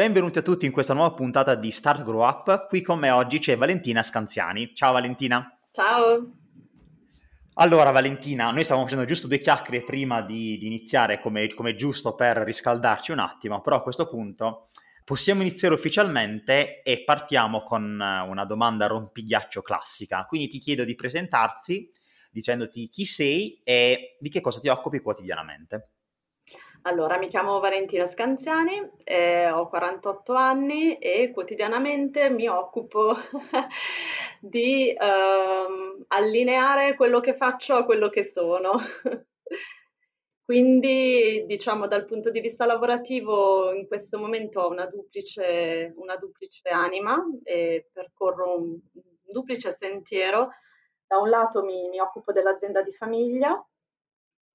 Benvenuti a tutti in questa nuova puntata di Start Grow Up. Qui con me oggi c'è Valentina Scanziani. Ciao Valentina. Ciao. Allora Valentina, noi stavamo facendo giusto due chiacchiere prima di, di iniziare come, come giusto per riscaldarci un attimo, però a questo punto possiamo iniziare ufficialmente e partiamo con una domanda rompighiaccio classica. Quindi ti chiedo di presentarsi dicendoti chi sei e di che cosa ti occupi quotidianamente. Allora, mi chiamo Valentina Scanziani, eh, ho 48 anni e quotidianamente mi occupo di ehm, allineare quello che faccio a quello che sono. Quindi, diciamo, dal punto di vista lavorativo, in questo momento ho una duplice, una duplice anima e percorro un, un duplice sentiero. Da un lato mi, mi occupo dell'azienda di famiglia,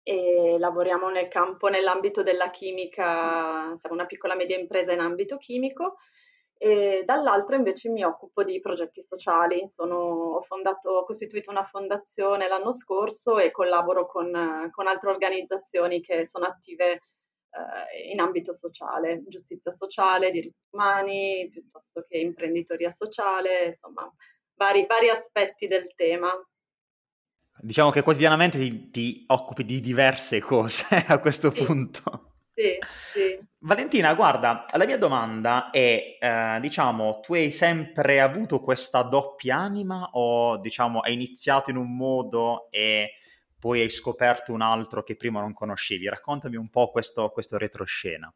e lavoriamo nel campo, nell'ambito della chimica, siamo una piccola media impresa in ambito chimico e dall'altro invece mi occupo di progetti sociali. Sono, ho, fondato, ho costituito una fondazione l'anno scorso e collaboro con, con altre organizzazioni che sono attive eh, in ambito sociale, giustizia sociale, diritti umani, piuttosto che imprenditoria sociale, insomma, vari, vari aspetti del tema. Diciamo che quotidianamente ti, ti occupi di diverse cose a questo sì. punto. Sì, sì. Valentina, guarda, la mia domanda è, eh, diciamo, tu hai sempre avuto questa doppia anima o, diciamo, hai iniziato in un modo e poi hai scoperto un altro che prima non conoscevi? Raccontami un po' questo, questo retroscena.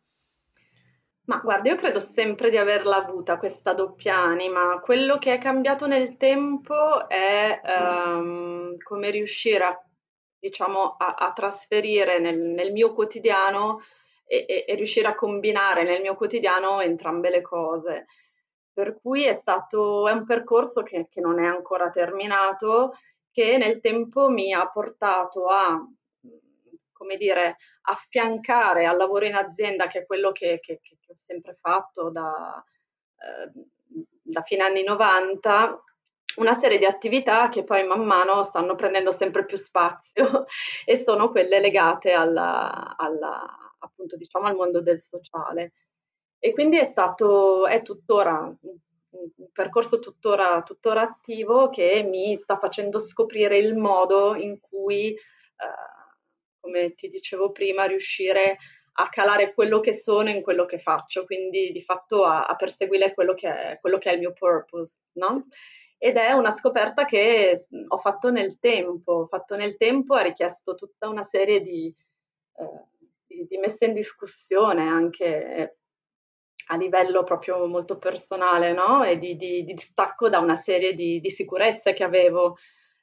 Ma guarda, io credo sempre di averla avuta questa doppia anima. Quello che è cambiato nel tempo è um, come riuscire a, diciamo, a, a trasferire nel, nel, mio quotidiano e, e, e, riuscire a combinare nel mio quotidiano entrambe le cose. Per cui è stato è un percorso che, che non è ancora terminato, che nel tempo mi ha portato a come dire, affiancare al lavoro in azienda, che è quello che, che, che ho sempre fatto da, eh, da fine anni 90, una serie di attività che poi man mano stanno prendendo sempre più spazio e sono quelle legate alla, alla, appunto, diciamo, al mondo del sociale. E quindi è stato, è tuttora un percorso tuttora, tuttora attivo che mi sta facendo scoprire il modo in cui eh, come ti dicevo prima, riuscire a calare quello che sono in quello che faccio, quindi di fatto a, a perseguire quello che, è, quello che, è, il mio purpose, no? Ed è una scoperta che ho fatto nel tempo, ho fatto nel tempo, ha richiesto tutta una serie di, eh, di, messe in discussione anche a livello proprio molto personale, no? E di, di, di distacco da una serie di, di sicurezze che avevo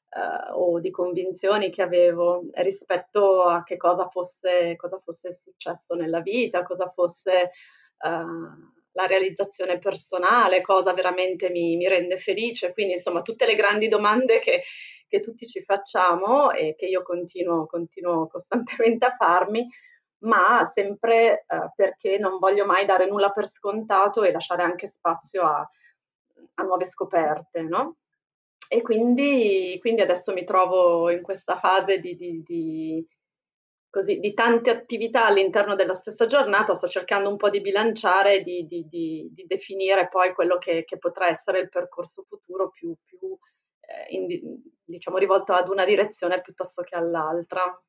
eh, o di convinzioni che avevo rispetto a che cosa fosse, cosa fosse successo nella vita, cosa fosse eh, la realizzazione personale, cosa veramente mi, mi, rende felice. Quindi, insomma, tutte le grandi domande che, che tutti ci facciamo e che io continuo, continuo costantemente a farmi, ma sempre eh, perché non voglio mai dare nulla per scontato e lasciare anche spazio a, a nuove scoperte, no? E quindi, quindi adesso mi trovo in questa fase di, di, di, così, di, tante attività all'interno della stessa giornata, sto cercando un po' di bilanciare, di, di definire poi quello che, che, potrà essere il percorso futuro più, più eh, in, diciamo, rivolto ad una direzione piuttosto che all'altra.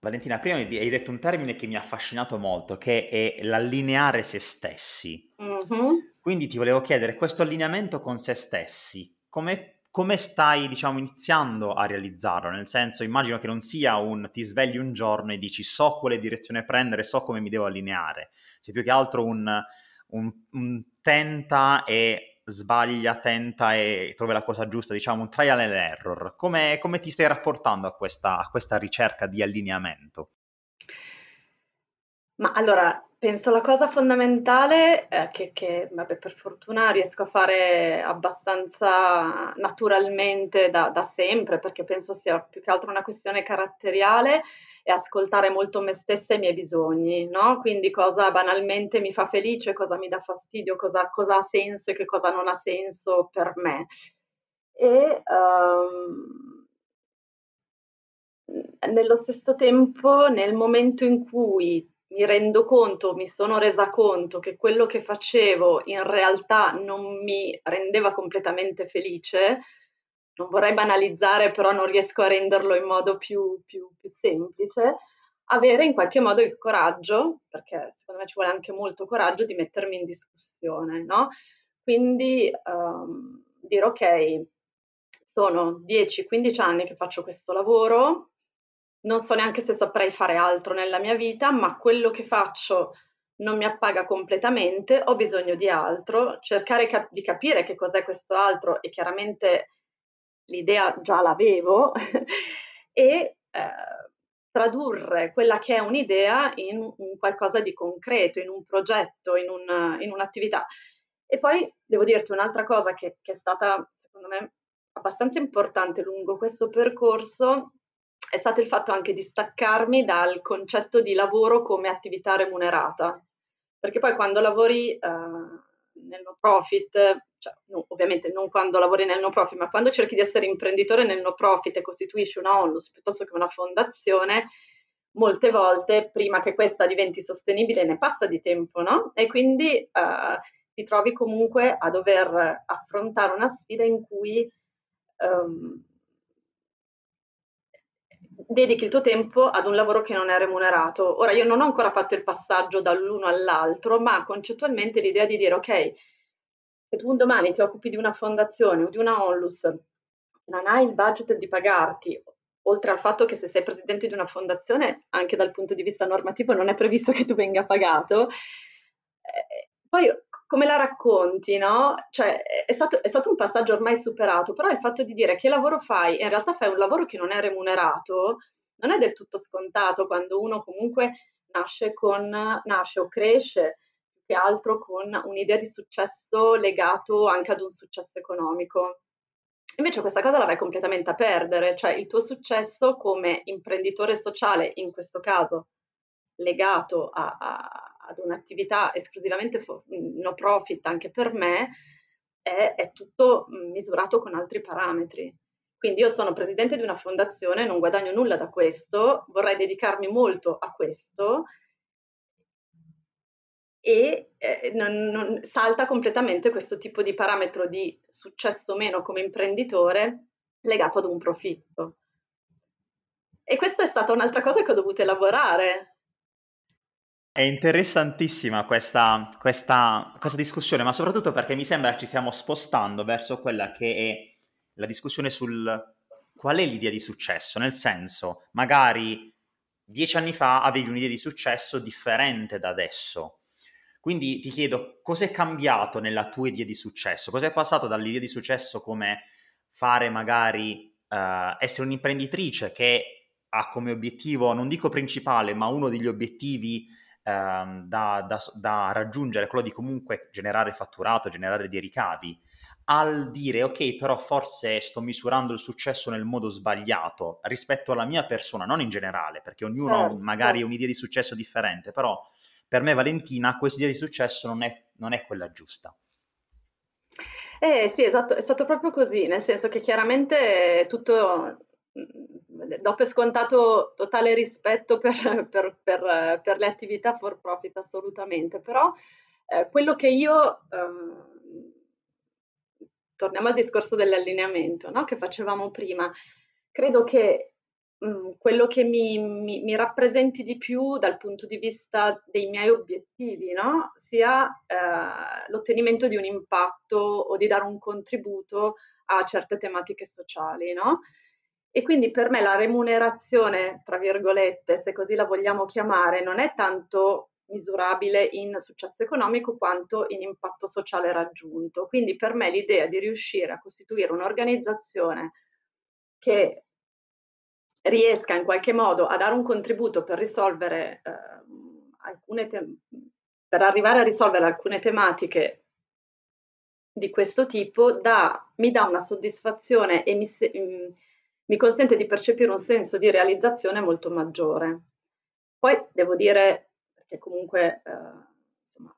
Valentina, prima hai detto un termine che mi ha affascinato molto, che è l'allineare se stessi. Mm-hmm. Quindi ti volevo chiedere, questo allineamento con se stessi, come, come stai, diciamo, iniziando a realizzarlo? Nel senso, immagino che non sia un ti svegli un giorno e dici so quale direzione prendere, so come mi devo allineare, sia più che altro un, un, un tenta e sbaglia, tenta e trova la cosa giusta, diciamo un trial and error. Come, come ti stai rapportando a questa, a questa ricerca di allineamento? Ma allora, penso la cosa fondamentale è che, che vabbè, per fortuna riesco a fare abbastanza naturalmente da, da, sempre, perché penso sia più che altro una questione caratteriale, è ascoltare molto me stessa e i miei bisogni, no? Quindi cosa banalmente mi fa felice, cosa mi dà fastidio, cosa, cosa ha senso e che cosa non ha senso per me. E um, nello stesso tempo, nel momento in cui mi rendo conto, mi sono resa conto che quello che facevo in realtà non mi rendeva completamente felice, non vorrei banalizzare, però non riesco a renderlo in modo più, più, più semplice, avere in qualche modo il coraggio, perché secondo me ci vuole anche molto coraggio di mettermi in discussione, no? Quindi um, dire ok, sono 10-15 anni che faccio questo lavoro, non so neanche se saprei fare altro nella mia vita, ma quello che faccio non mi appaga completamente, ho bisogno di altro, cercare cap- di capire che cos'è questo altro e chiaramente l'idea già l'avevo e eh, tradurre quella che è un'idea in un qualcosa di concreto, in un progetto, in, un, in un'attività. E poi devo dirti un'altra cosa che, che è stata, secondo me, abbastanza importante lungo questo percorso è stato il fatto anche di staccarmi dal concetto di lavoro come attività remunerata, perché poi quando lavori eh, nel no profit, cioè, no, ovviamente non quando lavori nel no profit, ma quando cerchi di essere imprenditore nel no profit e costituisci una onlus piuttosto che una fondazione, molte volte prima che questa diventi sostenibile ne passa di tempo, no? E quindi eh, ti trovi comunque a dover affrontare una sfida in cui um, dedichi il tuo tempo ad un lavoro che non è remunerato. Ora, io non ho ancora fatto il passaggio dall'uno all'altro, ma concettualmente l'idea di dire, ok, se tu un domani ti occupi di una fondazione o di una onlus, non hai il budget di pagarti, oltre al fatto che se sei presidente di una fondazione, anche dal punto di vista normativo, non è previsto che tu venga pagato. Eh, poi come la racconti, no? Cioè, è stato, è stato, un passaggio ormai superato, però il fatto di dire che lavoro fai, in realtà fai un lavoro che non è remunerato, non è del tutto scontato quando uno comunque nasce con, nasce o cresce più che altro con un'idea di successo legato anche ad un successo economico. Invece questa cosa la vai completamente a perdere, cioè il tuo successo come imprenditore sociale, in questo caso legato a, a ad un'attività esclusivamente fo- no profit anche per me, è, è tutto misurato con altri parametri. Quindi io sono presidente di una fondazione, non guadagno nulla da questo, vorrei dedicarmi molto a questo e eh, non, non, salta completamente questo tipo di parametro di successo o meno come imprenditore legato ad un profitto. E questa è stata un'altra cosa che ho dovuto elaborare, è interessantissima questa, questa, questa, discussione, ma soprattutto perché mi sembra ci stiamo spostando verso quella che è la discussione sul qual è l'idea di successo, nel senso, magari dieci anni fa avevi un'idea di successo differente da adesso. Quindi ti chiedo cosa è cambiato nella tua idea di successo? Cosa è passato dall'idea di successo come fare magari uh, essere un'imprenditrice che ha come obiettivo, non dico principale, ma uno degli obiettivi ehm, da, da, da, raggiungere, quello di comunque generare fatturato, generare dei ricavi, al dire ok, però forse sto misurando il successo nel modo sbagliato rispetto alla mia persona, non in generale, perché ognuno certo. magari ha un'idea di successo differente, però per me Valentina questa idea di successo non è, non è quella giusta. Eh sì, esatto, è stato proprio così, nel senso che chiaramente tutto do per scontato totale rispetto per, per, per, per, le attività for profit, assolutamente, però eh, quello che io, eh, torniamo al discorso dell'allineamento no? che facevamo prima, credo che mh, mm, quello che mi, mi, mi, rappresenti di più dal punto di vista dei miei obiettivi no? sia eh, l'ottenimento di un impatto o di dare un contributo a certe tematiche sociali, no? E quindi per me la remunerazione, tra virgolette, se così la vogliamo chiamare, non è tanto misurabile in successo economico quanto in impatto sociale raggiunto. Quindi per me l'idea di riuscire a costituire un'organizzazione che riesca in qualche modo a dare un contributo per risolvere eh, alcune te- per arrivare a risolvere alcune tematiche di questo tipo da, mi dà una soddisfazione e mi, mm, mi, consente di percepire un senso di realizzazione molto maggiore. Poi devo dire, perché comunque eh, insomma,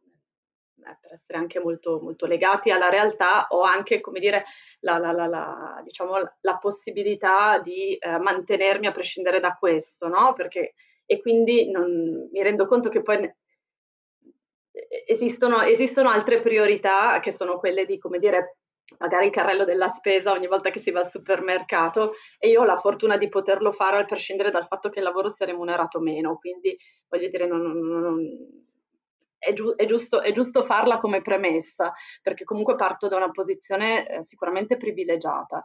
eh, per essere anche molto, molto, legati alla realtà, ho anche, come dire, la, la, la, diciamo, la possibilità di eh, mantenermi a prescindere da questo, no? Perché, e quindi non, mi rendo conto che poi esistono, esistono altre priorità che sono quelle di, come dire, pagare il carrello della spesa ogni volta che si va al supermercato e io ho la fortuna di poterlo fare al prescindere dal fatto che il lavoro sia remunerato meno, quindi voglio dire, non, non, non, è, giu- è, giusto, è, giusto, farla come premessa, perché comunque parto da una posizione eh, sicuramente privilegiata.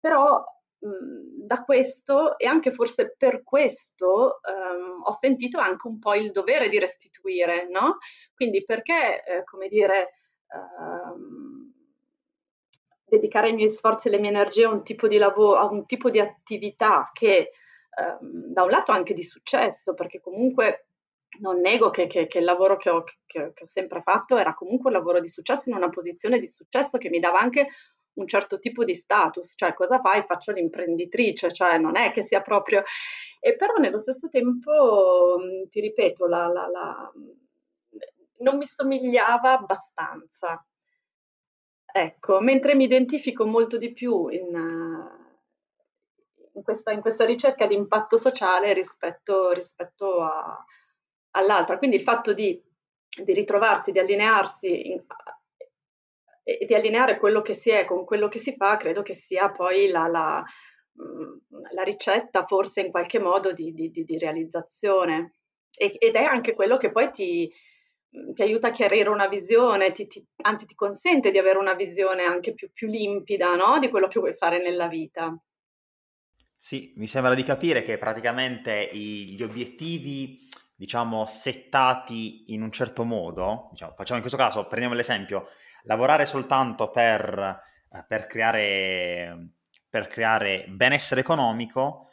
Però da questo e anche forse per questo ehm, ho sentito anche un po' il dovere di restituire, no? Quindi perché, eh, come dire, ehm, dedicare i miei sforzi e le mie energie a un tipo di lavoro, a un tipo di attività che ehm, da un lato anche di successo, perché comunque non nego che, che, che il lavoro che ho, che, ho sempre fatto era comunque un lavoro di successo in una posizione di successo che mi dava anche un certo tipo di status, cioè cosa fai? Faccio l'imprenditrice, cioè non è che sia proprio... E però nello stesso tempo, ti ripeto, la, la, la... non mi somigliava abbastanza. Ecco, mentre mi identifico molto di più in, in, questa, in questa, ricerca di impatto sociale rispetto, rispetto a, all'altra. Quindi il fatto di, di ritrovarsi, di allinearsi in, e di allineare quello che si è con quello che si fa, credo che sia poi la, la, mm, la ricetta forse in qualche modo di, di, di realizzazione. E, ed è anche quello che poi ti, ti aiuta a chiarire una visione, ti, ti, anzi ti consente di avere una visione anche più, più limpida no? di quello che vuoi fare nella vita. Sì, mi sembra di capire che praticamente i, gli obiettivi, diciamo, settati in un certo modo, diciamo, facciamo in questo caso, prendiamo l'esempio, lavorare soltanto per, eh, per, creare, per creare benessere economico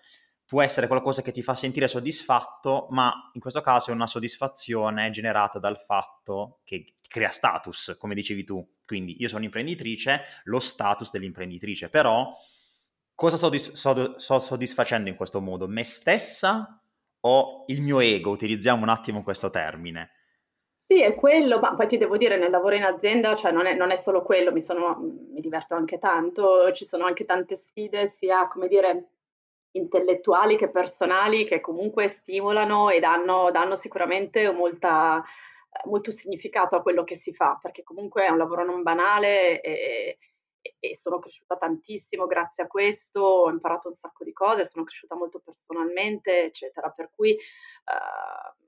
può essere qualcosa che ti fa sentire soddisfatto, ma in questo caso è una soddisfazione generata dal fatto che crea status, come dicevi tu. Quindi io sono imprenditrice, lo status dell'imprenditrice, però cosa sto, dis- sto, sto soddisfacendo in questo modo? Me stessa o il mio ego? Utilizziamo un attimo questo termine. Sì, è quello, ma poi ti devo dire, nel lavoro in azienda, cioè non è, non è solo quello, mi, sono, mi diverto anche tanto, ci sono anche tante sfide, sia, come dire, intellettuali che personali, che comunque stimolano e danno, danno sicuramente molta, molto significato a quello che si fa, perché comunque è un lavoro non banale e, e sono cresciuta tantissimo grazie a questo, ho imparato un sacco di cose, sono cresciuta molto personalmente, eccetera, per cui... Uh,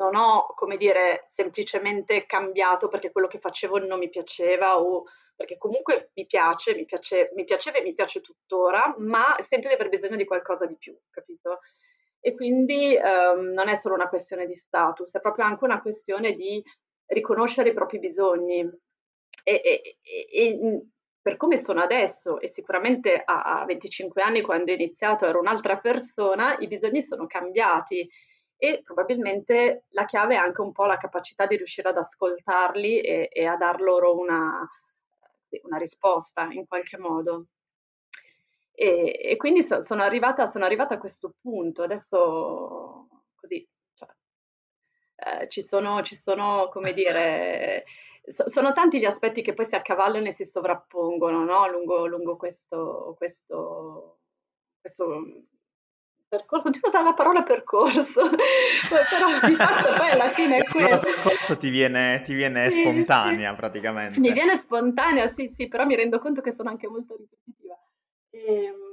non ho, come dire, semplicemente cambiato perché quello che facevo non mi piaceva o perché comunque mi piace, mi, piace, mi piaceva e mi piace tuttora, ma sento di aver bisogno di qualcosa di più, capito? E quindi um, non è solo una questione di status, è proprio anche una questione di riconoscere i propri bisogni. E, e, e per come sono adesso, e sicuramente a, a 25 anni quando ho iniziato ero un'altra persona, i bisogni sono cambiati e probabilmente la chiave è anche un po' la capacità di riuscire ad ascoltarli e, e a dar loro una, una, risposta in qualche modo. E, e quindi so, sono, arrivata, sono, arrivata, a questo punto, adesso così, cioè, eh, ci, sono, ci sono, come dire, so, sono tanti gli aspetti che poi si accavallano e si sovrappongono no? lungo, lungo questo, questo, questo percorso, continuo a usare la parola percorso, però di fatto poi alla fine è quello. Il percorso ti viene, ti viene sì, spontanea sì. praticamente. Mi viene spontanea, sì, sì, però mi rendo conto che sono anche molto ripetitiva. E, ehm,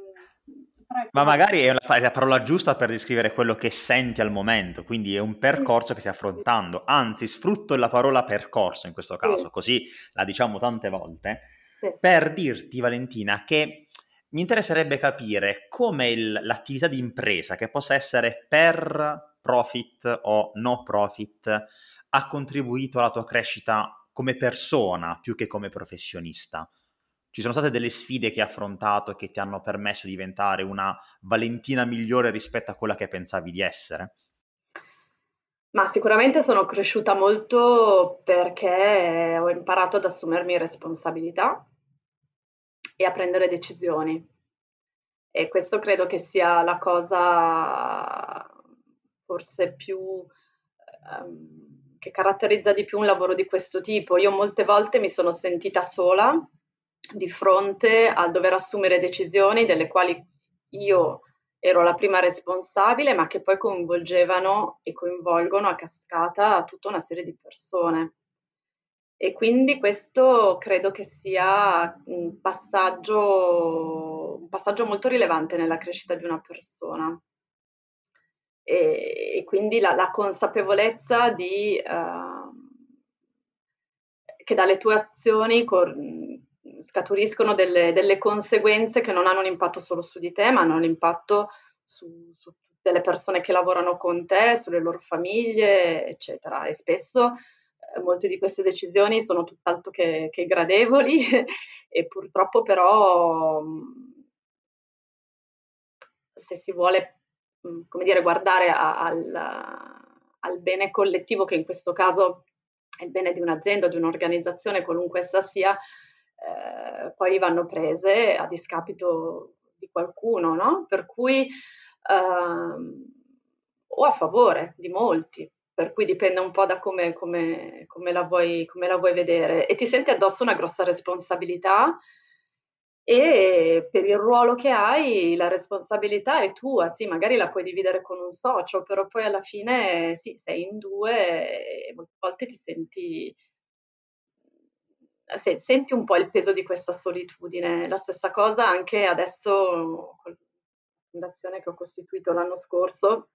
ma magari è, è la parola giusta per descrivere quello che senti al momento, quindi è un percorso che stai affrontando. Anzi, sfrutto la parola percorso in questo caso, così la diciamo tante volte, per dirti, Valentina, che mi interesserebbe capire come il, l'attività di impresa, che possa essere per profit o no profit, ha contribuito alla tua crescita come persona più che come professionista. Ci sono state delle sfide che hai affrontato che ti hanno permesso di diventare una Valentina migliore rispetto a quella che pensavi di essere? Ma sicuramente sono cresciuta molto perché ho imparato ad assumermi responsabilità e a prendere decisioni. E questo credo che sia la cosa forse più um, che caratterizza di più un lavoro di questo tipo. Io molte volte mi sono sentita sola di fronte a dover assumere decisioni delle quali io ero la prima responsabile, ma che poi coinvolgevano e coinvolgono a cascata tutta una serie di persone. E quindi questo credo che sia un passaggio, un passaggio molto rilevante nella crescita di una persona. E, e quindi la, la, consapevolezza di, uh, che dalle tue azioni cor- scaturiscono delle, delle, conseguenze che non hanno un impatto solo su di te, ma hanno un impatto su, su tutte le persone che lavorano con te, sulle loro famiglie, eccetera. E spesso molte di queste decisioni sono tutt'altro che, che gradevoli e purtroppo però se si vuole come dire, guardare a, al, al bene collettivo che in questo caso è il bene di un'azienda, di un'organizzazione, qualunque essa sia, eh, poi vanno prese a discapito di qualcuno, no? Per cui ehm, o a favore di molti, per cui dipende un po' da come, come, come, la vuoi, come la vuoi vedere. E ti senti addosso una grossa responsabilità e per il ruolo che hai la responsabilità è tua, sì, magari la puoi dividere con un socio, però poi alla fine sì, sei in due e molte volte ti senti se, senti un po' il peso di questa solitudine. La stessa cosa anche adesso con la fondazione che ho costituito l'anno scorso,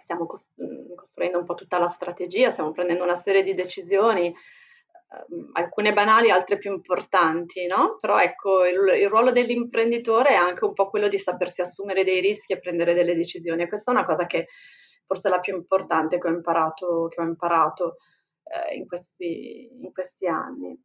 stiamo mm, costruendo un po' tutta la strategia, stiamo prendendo una serie di decisioni, ehm, alcune banali, altre più importanti, no? Però ecco, il, il, ruolo dell'imprenditore è anche un po' quello di sapersi assumere dei rischi e prendere delle decisioni. E questa è una cosa che forse è la più importante che ho imparato, che ho imparato eh, in, questi, in questi anni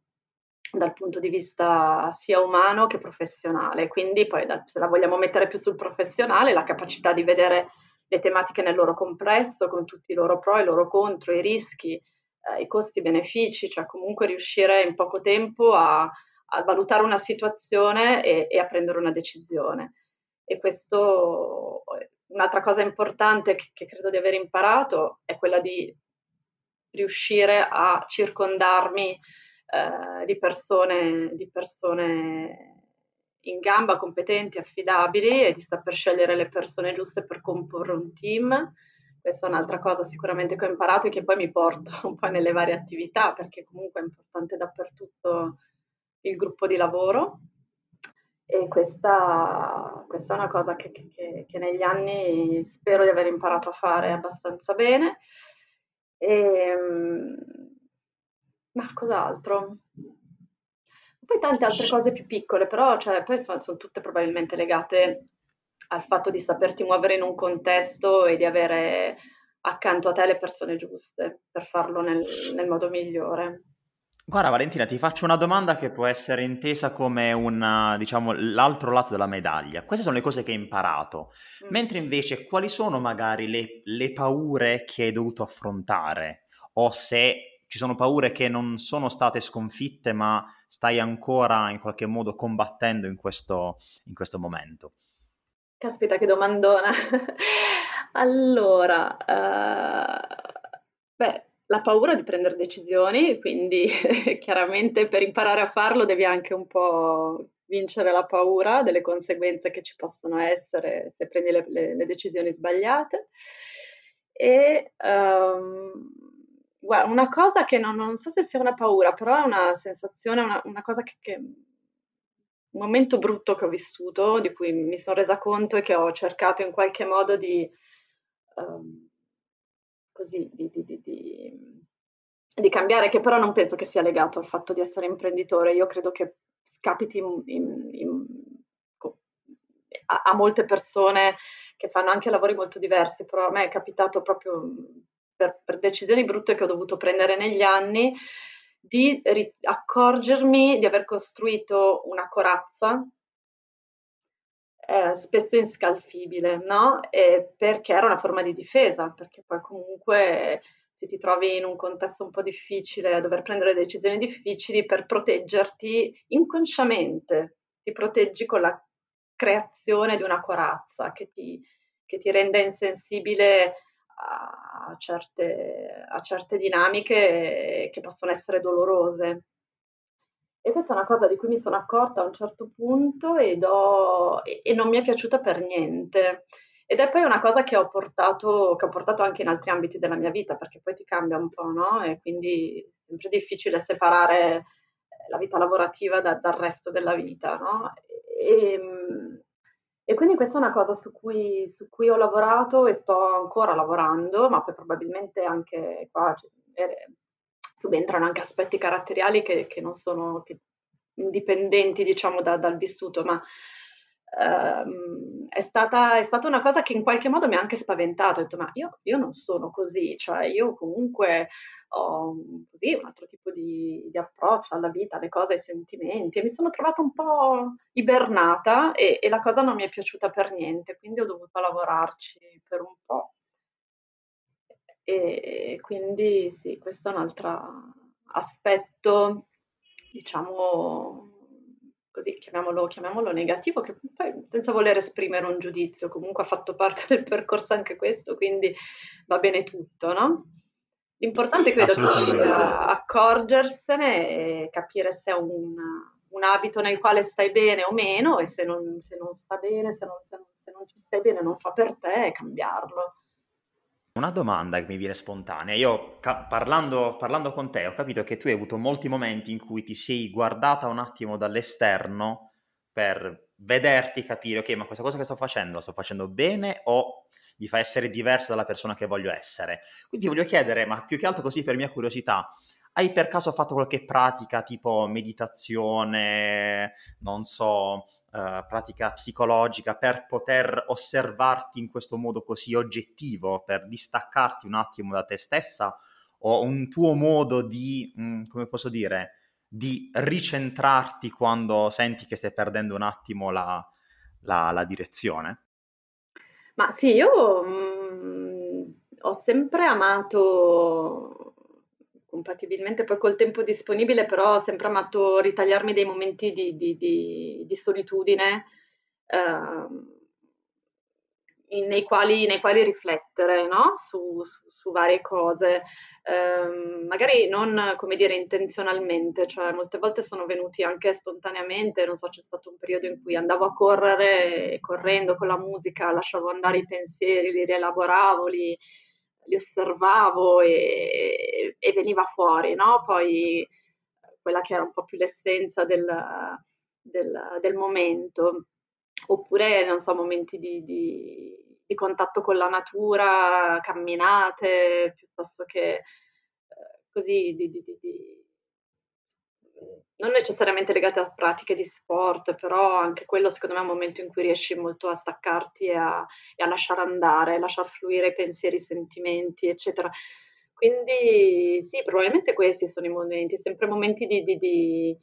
dal punto di vista sia umano che professionale. Quindi poi se la vogliamo mettere più sul professionale, la capacità di vedere le tematiche nel loro complesso, con tutti i loro pro e i loro contro, i rischi, eh, i costi, i benefici, cioè comunque riuscire in poco tempo a, a valutare una situazione e, e, a prendere una decisione. E questo, un'altra cosa importante che, che credo di aver imparato è quella di riuscire a circondarmi eh, di, persone, di persone in gamba, competenti, affidabili e di saper scegliere le persone giuste per comporre un team. Questa è un'altra cosa sicuramente che ho imparato e che poi mi porto un po' nelle varie attività, perché comunque è importante dappertutto il gruppo di lavoro. E questa, questa è una cosa che, che, che, negli anni spero di aver imparato a fare abbastanza bene. E, ehm, ma cos'altro? Poi tante altre cose più piccole, però cioè, poi sono tutte probabilmente legate al fatto di saperti muovere in un contesto e di avere accanto a te le persone giuste per farlo nel, nel modo migliore. Guarda Valentina, ti faccio una domanda che può essere intesa come una, diciamo, l'altro lato della medaglia. Queste sono le cose che hai imparato, mm. mentre invece quali sono magari le, le paure che hai dovuto affrontare o se ci sono paure che non sono state sconfitte, ma stai ancora in qualche modo combattendo in questo, in questo momento? Caspita, che domandona. allora, uh, beh, la paura di prendere decisioni, quindi chiaramente per imparare a farlo devi anche un po' vincere la paura delle conseguenze che ci possono essere se prendi le, le, le decisioni sbagliate. E um, Guarda, una cosa che non, non so se sia una paura, però è una sensazione, una, una cosa che, che, un momento brutto che ho vissuto, di cui mi sono resa conto e che ho cercato in qualche modo di, um, così, di, di, di, di, cambiare, che però non penso che sia legato al fatto di essere imprenditore. Io credo che scapiti in, in, in, a, a molte persone che fanno anche lavori molto diversi, però a me è capitato proprio per, per decisioni brutte che ho dovuto prendere negli anni, di ri- accorgermi di aver costruito una corazza eh, spesso inscalfibile, no? E perché era una forma di difesa, perché poi comunque se ti trovi in un contesto un po' difficile a dover prendere decisioni difficili per proteggerti inconsciamente, ti proteggi con la creazione di una corazza che ti, che ti rende insensibile a certe, a certe dinamiche che possono essere dolorose. E questa è una cosa di cui mi sono accorta a un certo punto ho, e, e non mi è piaciuta per niente. Ed è poi una cosa che ho, portato, che ho portato anche in altri ambiti della mia vita, perché poi ti cambia un po', no? E quindi è sempre difficile separare la vita lavorativa da, dal resto della vita, no? E, ehm, e quindi questa è una cosa su cui, su cui, ho lavorato e sto ancora lavorando, ma poi probabilmente anche qua cioè, subentrano anche aspetti caratteriali che, che non sono che, indipendenti, diciamo, da, dal vissuto, ma ehm, è, stata, è, stata, una cosa che in qualche modo mi ha anche spaventato. Ho detto, ma io, io non sono così, cioè io comunque ho così, un altro tipo di, di, approccio alla vita, alle cose, ai sentimenti e mi sono trovata un po' ibernata e, e la cosa non mi è piaciuta per niente, quindi ho dovuto lavorarci per un po'. E quindi sì, questo è un altro aspetto, diciamo così, chiamiamolo, chiamiamolo negativo, che poi senza voler esprimere un giudizio, comunque ha fatto parte del percorso anche questo, quindi va bene tutto, no? L'importante credo che sia accorgersene e capire se è un, un, abito nel quale stai bene o meno e se non, se non sta bene, se non, se, non, se non ci stai bene, non fa per te, cambiarlo. Una domanda che mi viene spontanea. Io ca- parlando, parlando con te ho capito che tu hai avuto molti momenti in cui ti sei guardata un attimo dall'esterno per vederti capire, ok, ma questa cosa che sto facendo la sto facendo bene o mi fa essere diversa dalla persona che voglio essere. Quindi ti voglio chiedere, ma più che altro così per mia curiosità, hai per caso fatto qualche pratica tipo meditazione, non so, uh, pratica psicologica per poter osservarti in questo modo così oggettivo, per distaccarti un attimo da te stessa o un tuo modo di, mh, mm, come posso dire, di ricentrarti quando senti che stai perdendo un attimo la, la, la direzione? Ma sì, io mh, mm, ho sempre amato compatibilmente poi col tempo disponibile, però ho sempre amato ritagliarmi dei momenti di, di, di, di solitudine eh, nei, quali, nei, quali, riflettere no? su, su, su, varie cose, eh, magari non come dire intenzionalmente, cioè molte volte sono venuti anche spontaneamente, non so, c'è stato un periodo in cui andavo a correre correndo con la musica lasciavo andare i pensieri, li rielaboravo, li li osservavo e, e veniva fuori, no? Poi quella che era un po' più l'essenza del, del, del momento, oppure, non so, momenti di, di, di, contatto con la natura, camminate, piuttosto che eh, così di, di non necessariamente legate a pratiche di sport, però anche quello secondo me è un momento in cui riesci molto a staccarti e a, e a lasciare andare, a lasciar fluire i pensieri, i sentimenti, eccetera. Quindi sì, probabilmente questi sono i momenti, sempre momenti di, di, di,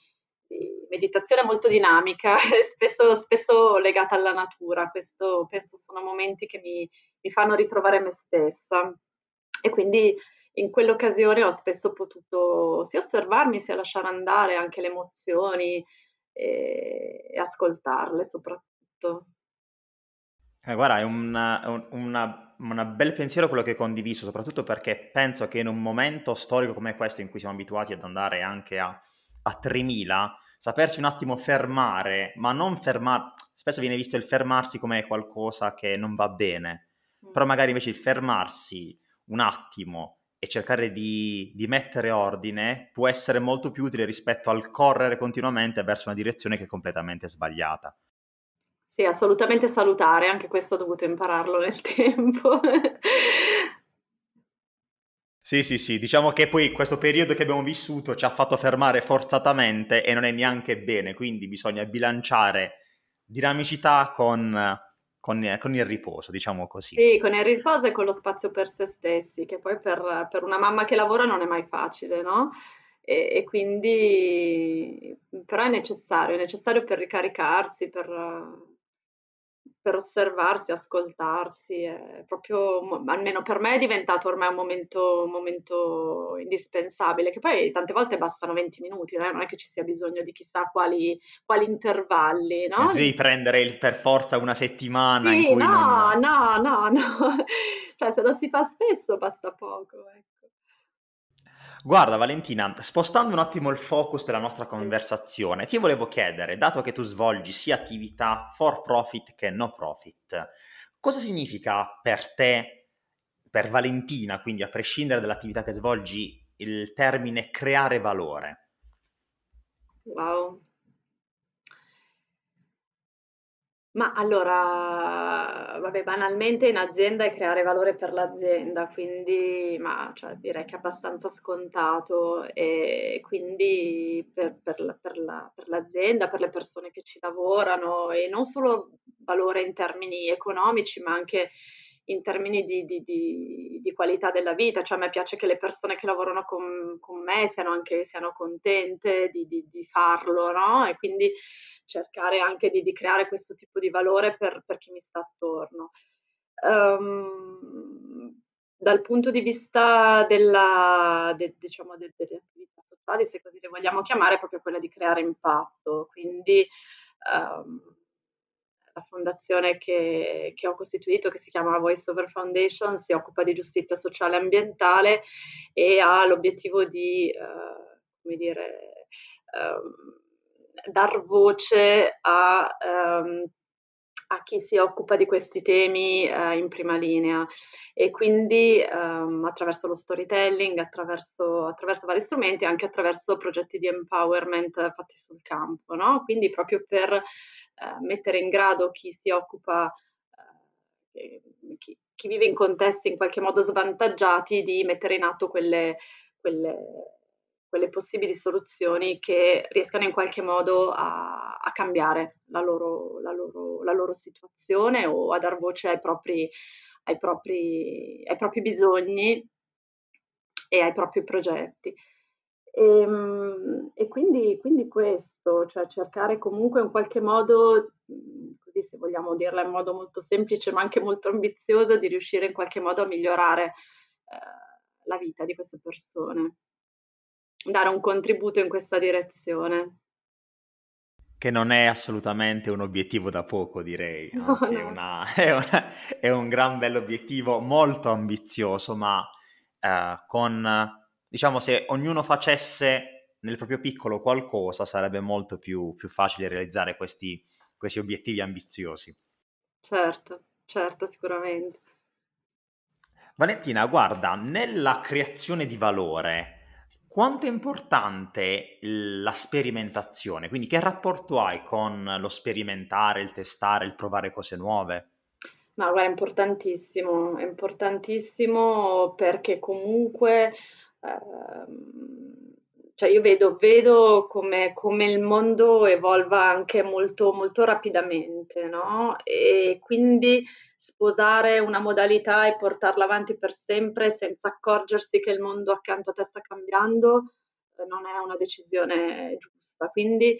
di meditazione molto dinamica, spesso, spesso, legata alla natura. Questo penso sono momenti che mi, mi fanno ritrovare me stessa. E quindi in quell'occasione ho spesso potuto sia osservarmi sia lasciare andare anche le emozioni e, e ascoltarle soprattutto. Eh, guarda, è un bel pensiero quello che hai condiviso, soprattutto perché penso che in un momento storico come questo, in cui siamo abituati ad andare anche a, a 3000, sapersi un attimo fermare, ma non fermare, spesso viene visto il fermarsi come qualcosa che non va bene, mm. però magari invece il fermarsi un attimo e cercare di, di, mettere ordine può essere molto più utile rispetto al correre continuamente verso una direzione che è completamente sbagliata. Sì, assolutamente salutare, anche questo ho dovuto impararlo nel tempo. sì, sì, sì, diciamo che poi questo periodo che abbiamo vissuto ci ha fatto fermare forzatamente e non è neanche bene, quindi bisogna bilanciare dinamicità con con, con, il riposo, diciamo così. Sì, con il riposo e con lo spazio per se stessi, che poi per, per una mamma che lavora non è mai facile, no? E, e, quindi, però è necessario, è necessario per ricaricarsi, per, per osservarsi, ascoltarsi, è proprio, almeno per me è diventato ormai un momento, un momento indispensabile, che poi tante volte bastano 20 minuti, eh? non è che ci sia bisogno di chissà quali, quali intervalli, no? devi prendere il, per forza una settimana sì, in cui no, non... no, no, no, cioè se lo si fa spesso basta poco, ecco. Guarda Valentina, spostando un attimo il focus della nostra conversazione, ti volevo chiedere, dato che tu svolgi sia attività for profit che no profit, cosa significa per te, per Valentina, quindi a prescindere dall'attività che svolgi, il termine creare valore? Wow, Ma allora, vabbè, banalmente in azienda è creare valore per l'azienda, quindi ma, cioè, direi che è abbastanza scontato e quindi per, per la- per la- per l'azienda, per le persone che ci lavorano e non solo valore in termini economici, ma anche in termini di, di- di- di qualità della vita. Cioè, a me piace che le persone che lavorano con, con me siano anche siano contente di, farlo, no? E quindi cercare anche di, di creare questo tipo di valore per, per chi mi sta attorno. Um, dal punto di vista della, de, diciamo, de, delle attività sociali, se così le vogliamo chiamare, è proprio quella di creare impatto. Quindi um, la fondazione che, che, ho costituito, che si chiama Voice Over Foundation, si occupa di giustizia sociale e ambientale e ha l'obiettivo di, uh, come dire, um, dar voce a, um, a, chi si occupa di questi temi uh, in prima linea e quindi um, attraverso lo storytelling, attraverso, attraverso, vari strumenti, anche attraverso progetti di empowerment fatti sul campo, no? quindi proprio per uh, mettere in grado chi si occupa, uh, chi, chi, vive in contesti in qualche modo svantaggiati di mettere in atto quelle, quelle quelle possibili soluzioni che riescano in qualche modo a, a cambiare la loro, la, loro, la loro, situazione o a dar voce ai propri, ai propri, ai propri bisogni e ai propri progetti. E, ehm, e quindi, quindi, questo, cioè cercare comunque in qualche modo, così se vogliamo dirla in modo molto semplice ma anche molto ambizioso, di riuscire in qualche modo a migliorare eh, la vita di queste persone dare un contributo in questa direzione. Che non è assolutamente un obiettivo da poco, direi, anzi no, no. È, una, è, una, è, un gran bell'obiettivo, molto ambizioso, ma eh, con, diciamo, se ognuno facesse nel proprio piccolo qualcosa, sarebbe molto più, più facile realizzare questi, questi obiettivi ambiziosi. Certo, certo, sicuramente. Valentina, guarda, nella creazione di valore, quanto è importante la sperimentazione? Quindi che rapporto hai con lo sperimentare, il testare, il provare cose nuove? Ma guarda, è importantissimo, è importantissimo perché comunque ehm, cioè io vedo, vedo come, come, il mondo evolva anche molto, molto rapidamente, no? E quindi sposare una modalità e portarla avanti per sempre senza accorgersi che il mondo accanto a te sta cambiando eh, non è una decisione giusta. Quindi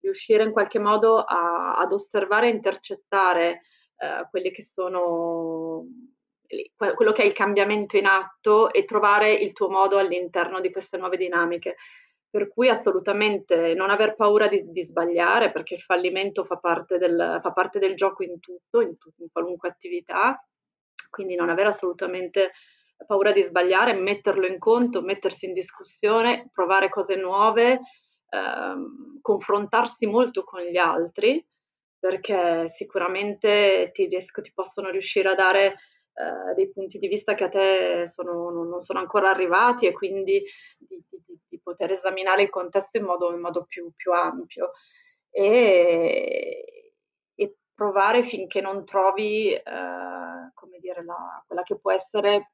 riuscire in qualche modo a, ad osservare e intercettare eh, quelli che sono quello che è il cambiamento in atto e trovare il tuo modo all'interno di queste nuove dinamiche. Per cui assolutamente non aver paura di, di sbagliare, perché il fallimento fa parte, del, fa parte del gioco in tutto, in, tu, in qualunque attività, quindi non avere assolutamente paura di sbagliare, metterlo in conto, mettersi in discussione, provare cose nuove, ehm, confrontarsi molto con gli altri, perché sicuramente ti, riesco, ti possono riuscire a dare eh, dei punti di vista che a te sono, non sono ancora arrivati e quindi di, di, di poter esaminare il contesto in modo, in modo più, più, ampio. E, e, provare finché non trovi eh, come dire, la, quella che può essere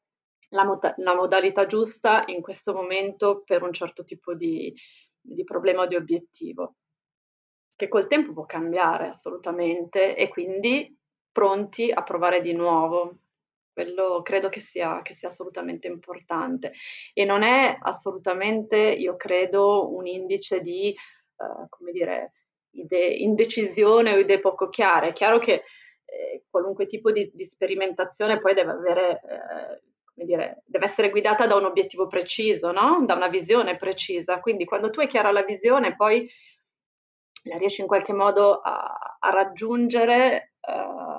la, mod- la, modalità giusta in questo momento per un certo tipo di, di problema o di obiettivo. Che col tempo può cambiare assolutamente e quindi pronti a provare di nuovo quello credo che sia, che sia assolutamente importante e non è assolutamente, io credo, un indice di, uh, come dire, idee, indecisione o idee poco chiare. È chiaro che eh, qualunque tipo di, di, sperimentazione poi deve avere, eh, dire, deve essere guidata da un obiettivo preciso, no? Da una visione precisa. Quindi quando tu hai chiara la visione, poi la riesci in qualche modo a, a raggiungere uh,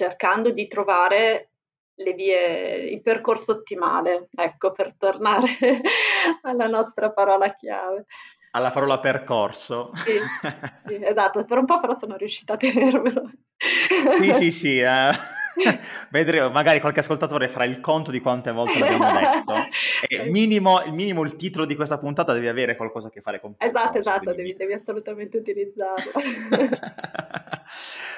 cercando di trovare le vie, il percorso ottimale, ecco, per tornare alla nostra parola chiave. Alla parola percorso. Sì, sì, esatto, per un po' però sono riuscita a tenermelo. sì, sì, sì. Eh. Vedremo, magari qualche ascoltatore farà il conto di quante volte l'abbiamo detto. E minimo, il minimo, il titolo di questa puntata devi avere qualcosa a che fare con Esatto, esatto, devi, devi assolutamente utilizzarlo.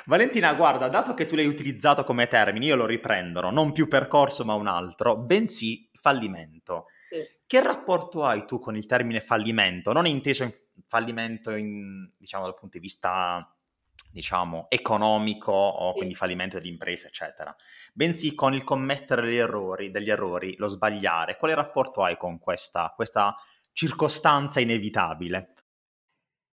Valentina, guarda, dato che tu l'hai utilizzato come termine, io lo riprenderò, non più percorso ma un altro, bensì fallimento. Sì. Che rapporto hai tu con il termine fallimento? Non inteso in fallimento in, diciamo, dal punto di vista diciamo, economico o quindi fallimento dell'impresa, eccetera, bensì con il commettere degli errori, degli errori, lo sbagliare. Quale rapporto hai con questa, questa circostanza inevitabile?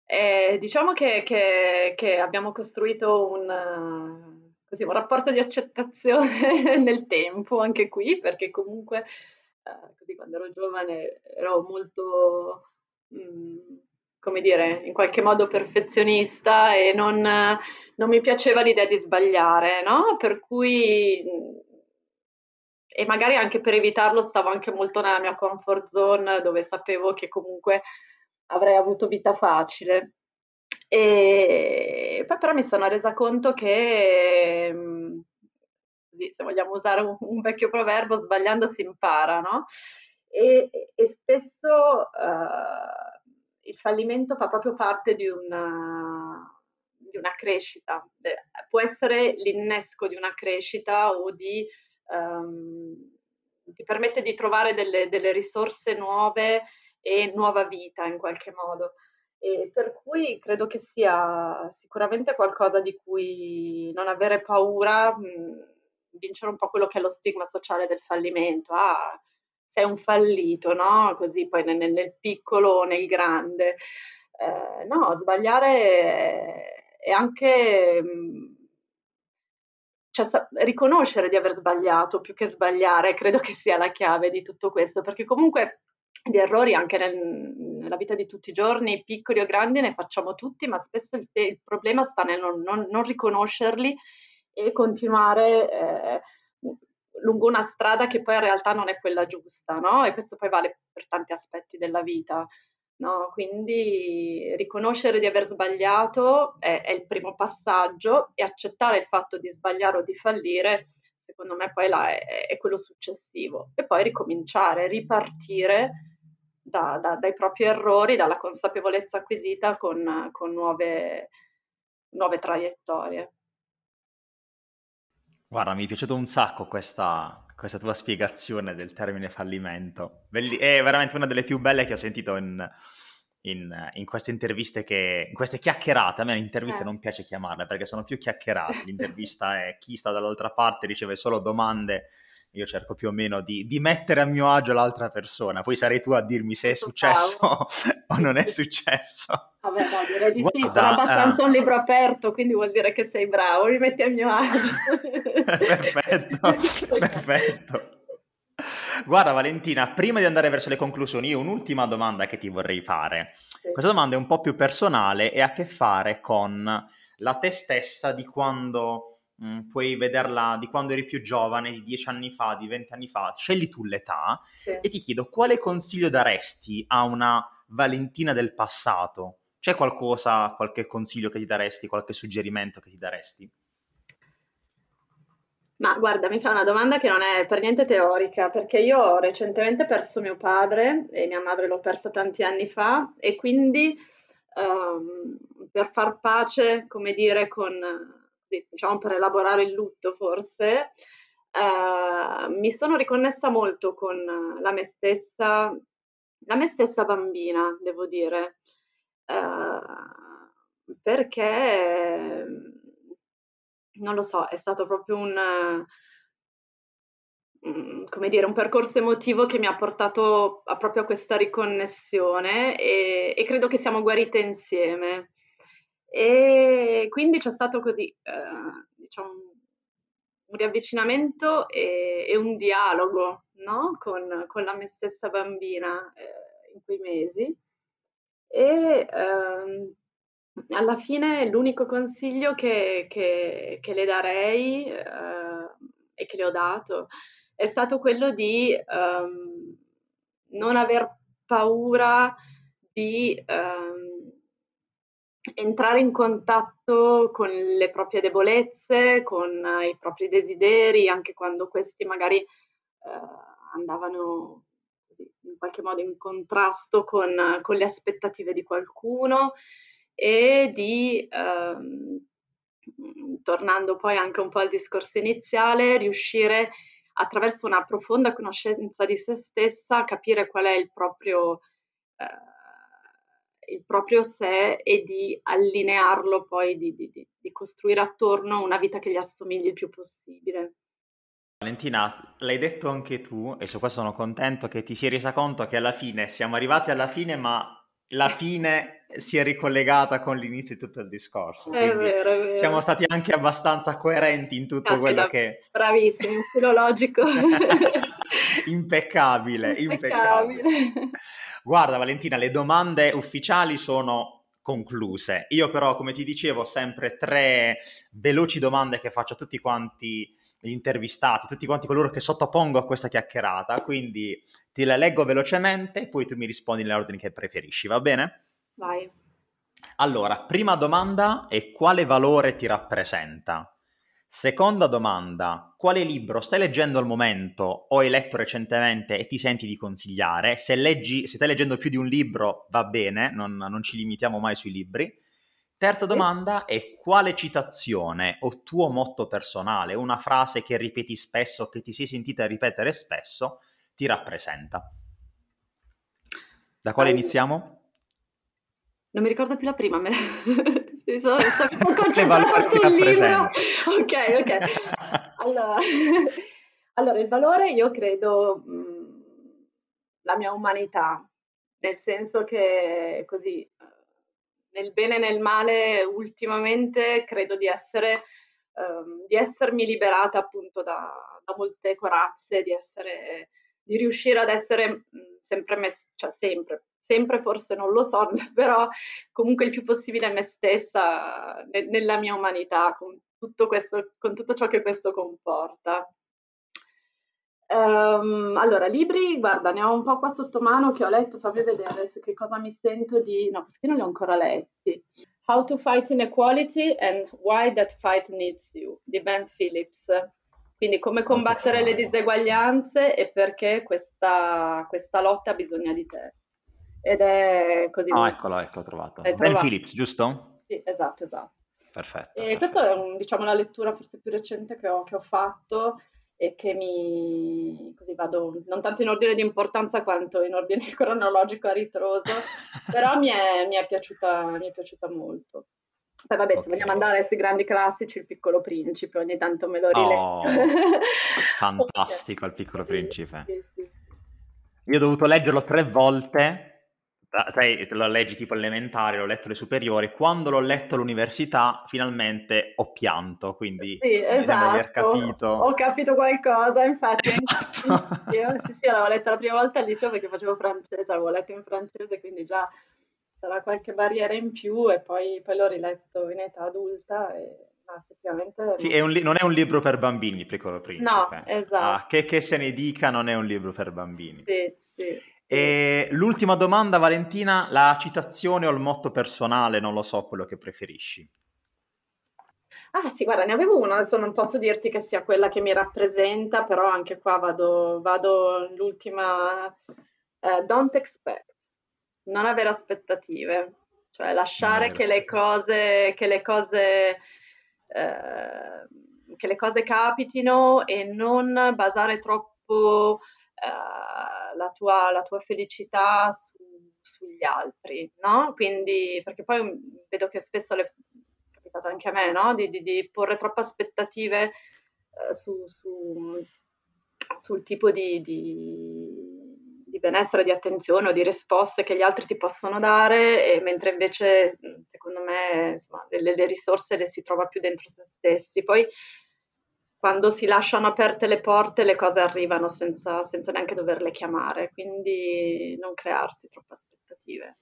Eh, diciamo che, che, che, abbiamo costruito un, così, un, rapporto di accettazione nel tempo, anche qui, perché comunque eh, così, quando ero giovane ero molto... Mh, mm, come dire, in qualche modo perfezionista e non, non mi piaceva l'idea di sbagliare, no? Per cui, e magari anche per evitarlo, stavo anche molto nella mia comfort zone dove sapevo che comunque avrei avuto vita facile. E poi però mi sono resa conto che, se vogliamo usare un, un vecchio proverbio, sbagliando si impara, no? E, e spesso... Uh, il fallimento fa proprio parte di una, di una crescita, può essere l'innesco di una crescita o di, um, ti permette di trovare delle, delle, risorse nuove e nuova vita in qualche modo. E per cui credo che sia sicuramente qualcosa di cui non avere paura, mh, vincere un po' quello che è lo stigma sociale del fallimento. Ah, sei un fallito, no? Così poi nel, nel piccolo o nel grande. Eh, no, sbagliare è anche mm, cioè, riconoscere di aver sbagliato più che sbagliare, credo che sia la chiave di tutto questo, perché comunque di errori anche nel, nella vita di tutti i giorni, piccoli o grandi, ne facciamo tutti, ma spesso il, il problema sta nel non, non, non riconoscerli e continuare eh, lungo una strada che poi in realtà non è quella giusta, no? E questo poi vale per tanti aspetti della vita, no? Quindi riconoscere di aver sbagliato è, è il primo passaggio e accettare il fatto di sbagliare o di fallire, secondo me poi è, è quello successivo. E poi ricominciare, ripartire da, da, dai propri errori, dalla consapevolezza acquisita con, con nuove, nuove traiettorie. Guarda, mi è piaciuta un sacco questa, questa tua spiegazione del termine fallimento. Belli- è veramente una delle più belle che ho sentito in, in, in queste interviste, che, in queste chiacchierate. A me interviste eh. non piace chiamarle perché sono più chiacchierate. L'intervista è chi sta dall'altra parte riceve solo domande io cerco più o meno di, di, mettere a mio agio l'altra persona, poi sarei tu a dirmi se è successo o non è successo. Vabbè, no, direi di Guarda, sì, sono abbastanza uh... un libro aperto, quindi vuol dire che sei bravo, mi metti a mio agio. perfetto, perfetto. Guarda Valentina, prima di andare verso le conclusioni, io un'ultima domanda che ti vorrei fare. Sì. Questa domanda è un po' più personale e ha a che fare con la te stessa di quando Mm, puoi vederla di quando eri più giovane, di dieci anni fa, di vent'anni fa, scegli tu l'età sì. e ti chiedo quale consiglio daresti a una Valentina del passato? C'è qualcosa, qualche consiglio che ti daresti, qualche suggerimento che ti daresti? Ma guarda, mi fa una domanda che non è per niente teorica, perché io ho recentemente perso mio padre e mia madre l'ho persa tanti anni fa e quindi um, per far pace, come dire, con diciamo per elaborare il lutto forse, eh, mi sono riconnessa molto con la me stessa, la me stessa bambina, devo dire, eh, perché, non lo so, è stato proprio un come dire, un percorso emotivo che mi ha portato a proprio a questa riconnessione e, e credo che siamo guarite insieme. E quindi c'è stato così, eh, diciamo, un riavvicinamento e, e un dialogo no? con, con, la me stessa bambina eh, in quei mesi. E ehm, alla fine l'unico consiglio che, che, che le darei eh, e che le ho dato è stato quello di um, non aver paura di um, entrare in contatto con le proprie debolezze, con i propri desideri, anche quando questi magari uh, andavano in qualche modo in contrasto con, con le aspettative di qualcuno e di, ehm, tornando poi anche un po' al discorso iniziale, riuscire attraverso una profonda conoscenza di se stessa a capire qual è il proprio, eh, il proprio sé e di allinearlo poi, di, di, di costruire attorno una vita che gli assomigli il più possibile. Valentina, l'hai detto anche tu e su questo sono contento che ti sia resa conto che alla fine siamo arrivati alla fine, ma la fine si è ricollegata con l'inizio di tutto il discorso. È vero, è vero. Siamo stati anche abbastanza coerenti in tutto ah, quello che... Bravissimi, un filologico. impeccabile, impeccabile, impeccabile. Guarda Valentina, le domande ufficiali sono concluse. Io però, come ti dicevo, sempre tre veloci domande che faccio a tutti quanti gli intervistati, tutti quanti coloro che sottopongo a questa chiacchierata, quindi ti le leggo velocemente, poi tu mi rispondi nell'ordine che preferisci, va bene? Vai. Allora, prima domanda è quale valore ti rappresenta? Seconda domanda, quale libro stai leggendo al momento o hai letto recentemente e ti senti di consigliare? Se, leggi, se stai leggendo più di un libro va bene, non, non ci limitiamo mai sui libri. Terza domanda è quale citazione o tuo motto personale, una frase che ripeti spesso, che ti sei sentita ripetere spesso, ti rappresenta. Da quale allora, iniziamo? Non mi ricordo più la prima, me la... sono, sono concentrata sul libro. Ok, ok. Allora, allora, il valore io credo mh, mm, la mia umanità, nel senso che così nel bene e nel male ultimamente credo di essere um, di essermi liberata appunto da, da molte corazze, di essere di riuscire ad essere mhmm, sempre me, cioè sempre, sempre forse non lo so, però comunque il più possibile me stessa ne, nella mia umanità, con tutto, questo, con tutto ciò che questo comporta. Um, allora, libri, guarda, ne ho un po' qua sotto mano che ho letto, fammi vedere su che cosa mi sento di... No, questi non li ho ancora letti. How to Fight Inequality and Why That Fight Needs You, di Ben Phillips. Quindi come combattere le diseguaglianze e perché questa, questa lotta ha bisogno di te. Ed è così. Ah, eccolo, eccolo, trovato. Ben trovato. Phillips, giusto? Sì, esatto, esatto. Perfetto. E perfetto. questa è un, diciamo, la lettura forse più recente che ho, che ho fatto e che mi così vado non tanto in ordine di importanza quanto in ordine cronologico a ritroso, però mi è, mi è, piaciuta, mi è piaciuta molto. Poi vabbè, okay. se vogliamo andare sui grandi classici, il piccolo principe, ogni tanto me lo rileggo. Oh, fantastico il piccolo principe. Sì, sì. Io ho dovuto leggerlo tre volte, sai, lo leggi tipo elementare, l'ho letto alle superiori, quando l'ho letto all'università finalmente ho pianto, quindi sì, esatto. aver capito. Ho capito qualcosa, infatti. Esatto. Io sì, sì, l'avevo letta la prima volta al liceo perché facevo francese, l'avevo letto in francese, quindi già sarà qualche barriera in più e poi, poi l'ho riletto in età adulta e effettivamente... Sì, è li- non è un libro per bambini, Piccolo Principe. No, esatto. Ah, che, che, se ne dica, non è un libro per bambini. Sì, sì. E l'ultima domanda, Valentina, la citazione o il motto personale, non lo so, quello che preferisci. Ah sì, guarda, ne avevo una, adesso non posso dirti che sia quella che mi rappresenta, però anche qua vado, vado l'ultima, uh, don't expect non avere aspettative, cioè lasciare che le cose, che le cose, eh, che le cose capitino e non basare troppo eh, la, tua, la, tua, felicità su, sugli altri, no? Quindi, perché poi vedo che spesso le, è capitato anche a me, no? Di, di, di porre troppe aspettative eh, su, su, sul tipo di, di di benessere, di attenzione o di risposte che gli altri ti possono dare, mentre invece secondo me insomma, le, le risorse le si trova più dentro se stessi. Poi quando si lasciano aperte le porte le cose arrivano senza, senza neanche doverle chiamare, quindi non crearsi troppe aspettative.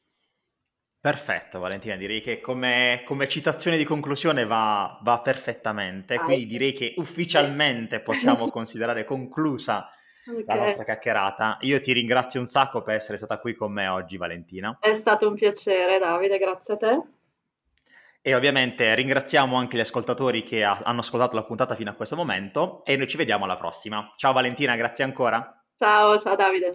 Perfetto Valentina, direi che come, come citazione di conclusione va, va perfettamente, quindi direi che ufficialmente possiamo considerare conclusa okay. la nostra chiacchierata. Io ti ringrazio un sacco per essere stata qui con me oggi Valentina. È stato un piacere Davide, grazie a te. E ovviamente ringraziamo anche gli ascoltatori che ha, hanno ascoltato la puntata fino a questo momento e noi ci vediamo alla prossima. Ciao Valentina, grazie ancora. Ciao, ciao Davide.